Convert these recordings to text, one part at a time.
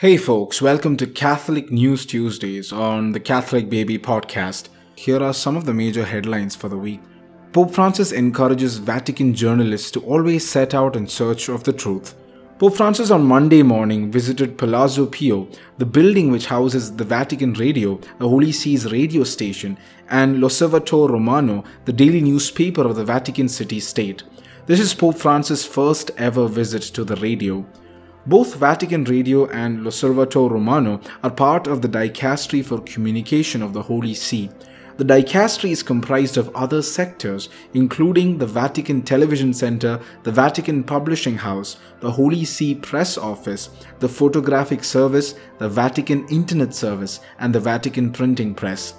Hey folks, welcome to Catholic News Tuesdays on the Catholic Baby podcast. Here are some of the major headlines for the week. Pope Francis encourages Vatican journalists to always set out in search of the truth. Pope Francis on Monday morning visited Palazzo Pio, the building which houses the Vatican Radio, the Holy See's radio station, and L'Osservatore Romano, the daily newspaper of the Vatican City State. This is Pope Francis' first ever visit to the radio. Both Vatican Radio and L'Osservatore Romano are part of the Dicastery for Communication of the Holy See. The dicastery is comprised of other sectors, including the Vatican Television Center, the Vatican Publishing House, the Holy See Press Office, the Photographic Service, the Vatican Internet Service, and the Vatican Printing Press.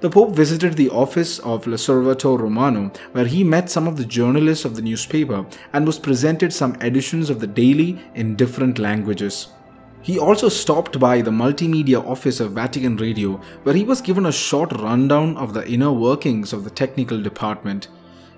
The Pope visited the office of L'Osservatore Romano, where he met some of the journalists of the newspaper and was presented some editions of the daily in different languages. He also stopped by the multimedia office of Vatican Radio, where he was given a short rundown of the inner workings of the technical department.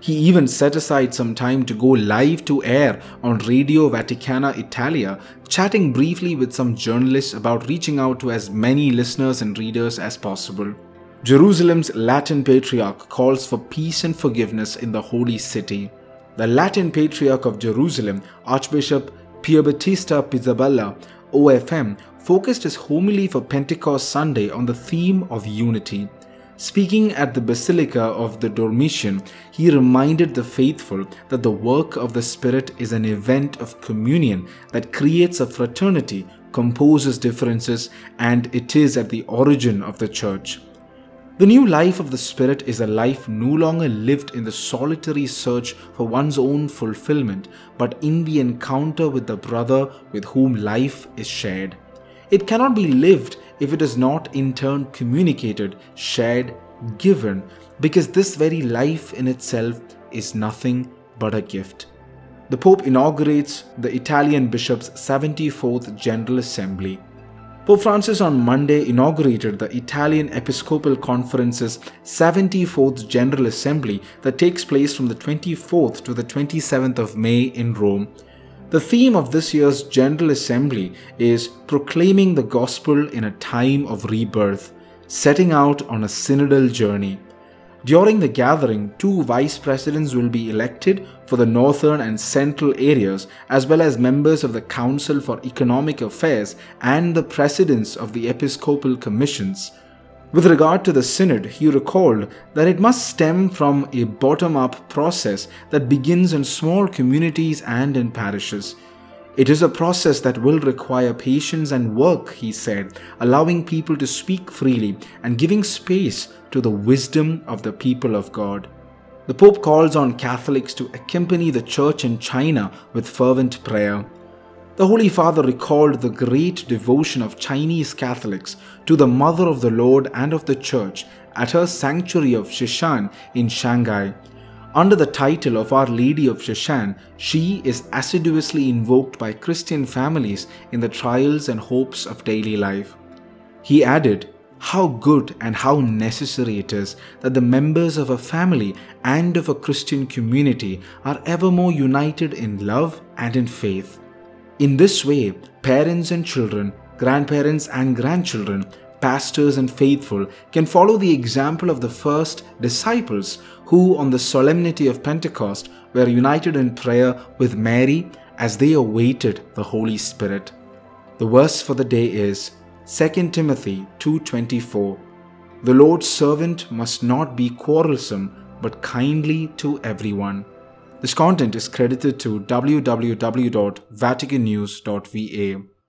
He even set aside some time to go live to air on Radio Vaticana Italia, chatting briefly with some journalists about reaching out to as many listeners and readers as possible. Jerusalem's Latin Patriarch calls for peace and forgiveness in the Holy City. The Latin Patriarch of Jerusalem, Archbishop Pierbattista Pizzaballa, OFM, focused his homily for Pentecost Sunday on the theme of unity. Speaking at the Basilica of the Dormition, he reminded the faithful that the work of the Spirit is an event of communion that creates a fraternity, composes differences, and it is at the origin of the Church. The new life of the Spirit is a life no longer lived in the solitary search for one's own fulfillment, but in the encounter with the brother with whom life is shared. It cannot be lived if it is not in turn communicated, shared, given, because this very life in itself is nothing but a gift. The Pope inaugurates the Italian Bishops' 74th General Assembly. Pope Francis on Monday inaugurated the Italian Episcopal Conference's 74th General Assembly that takes place from the 24th to the 27th of May in Rome. The theme of this year's General Assembly is Proclaiming the Gospel in a Time of Rebirth, setting out on a synodal journey. During the gathering, two vice presidents will be elected for the northern and central areas, as well as members of the Council for Economic Affairs and the presidents of the Episcopal Commissions. With regard to the synod, he recalled that it must stem from a bottom up process that begins in small communities and in parishes. It is a process that will require patience and work, he said, allowing people to speak freely and giving space to the wisdom of the people of God. The Pope calls on Catholics to accompany the Church in China with fervent prayer. The Holy Father recalled the great devotion of Chinese Catholics to the Mother of the Lord and of the Church at her sanctuary of Sheshan in Shanghai. Under the title of Our Lady of Sheshan, she is assiduously invoked by Christian families in the trials and hopes of daily life. He added, how good and how necessary it is that the members of a family and of a Christian community are ever more united in love and in faith. In this way, parents and children, grandparents and grandchildren, pastors and faithful can follow the example of the first disciples who, on the solemnity of Pentecost, were united in prayer with Mary as they awaited the Holy Spirit. The verse for the day is 2 Timothy 2:24 The Lord's servant must not be quarrelsome but kindly to everyone. This content is credited to www.vaticannews.va.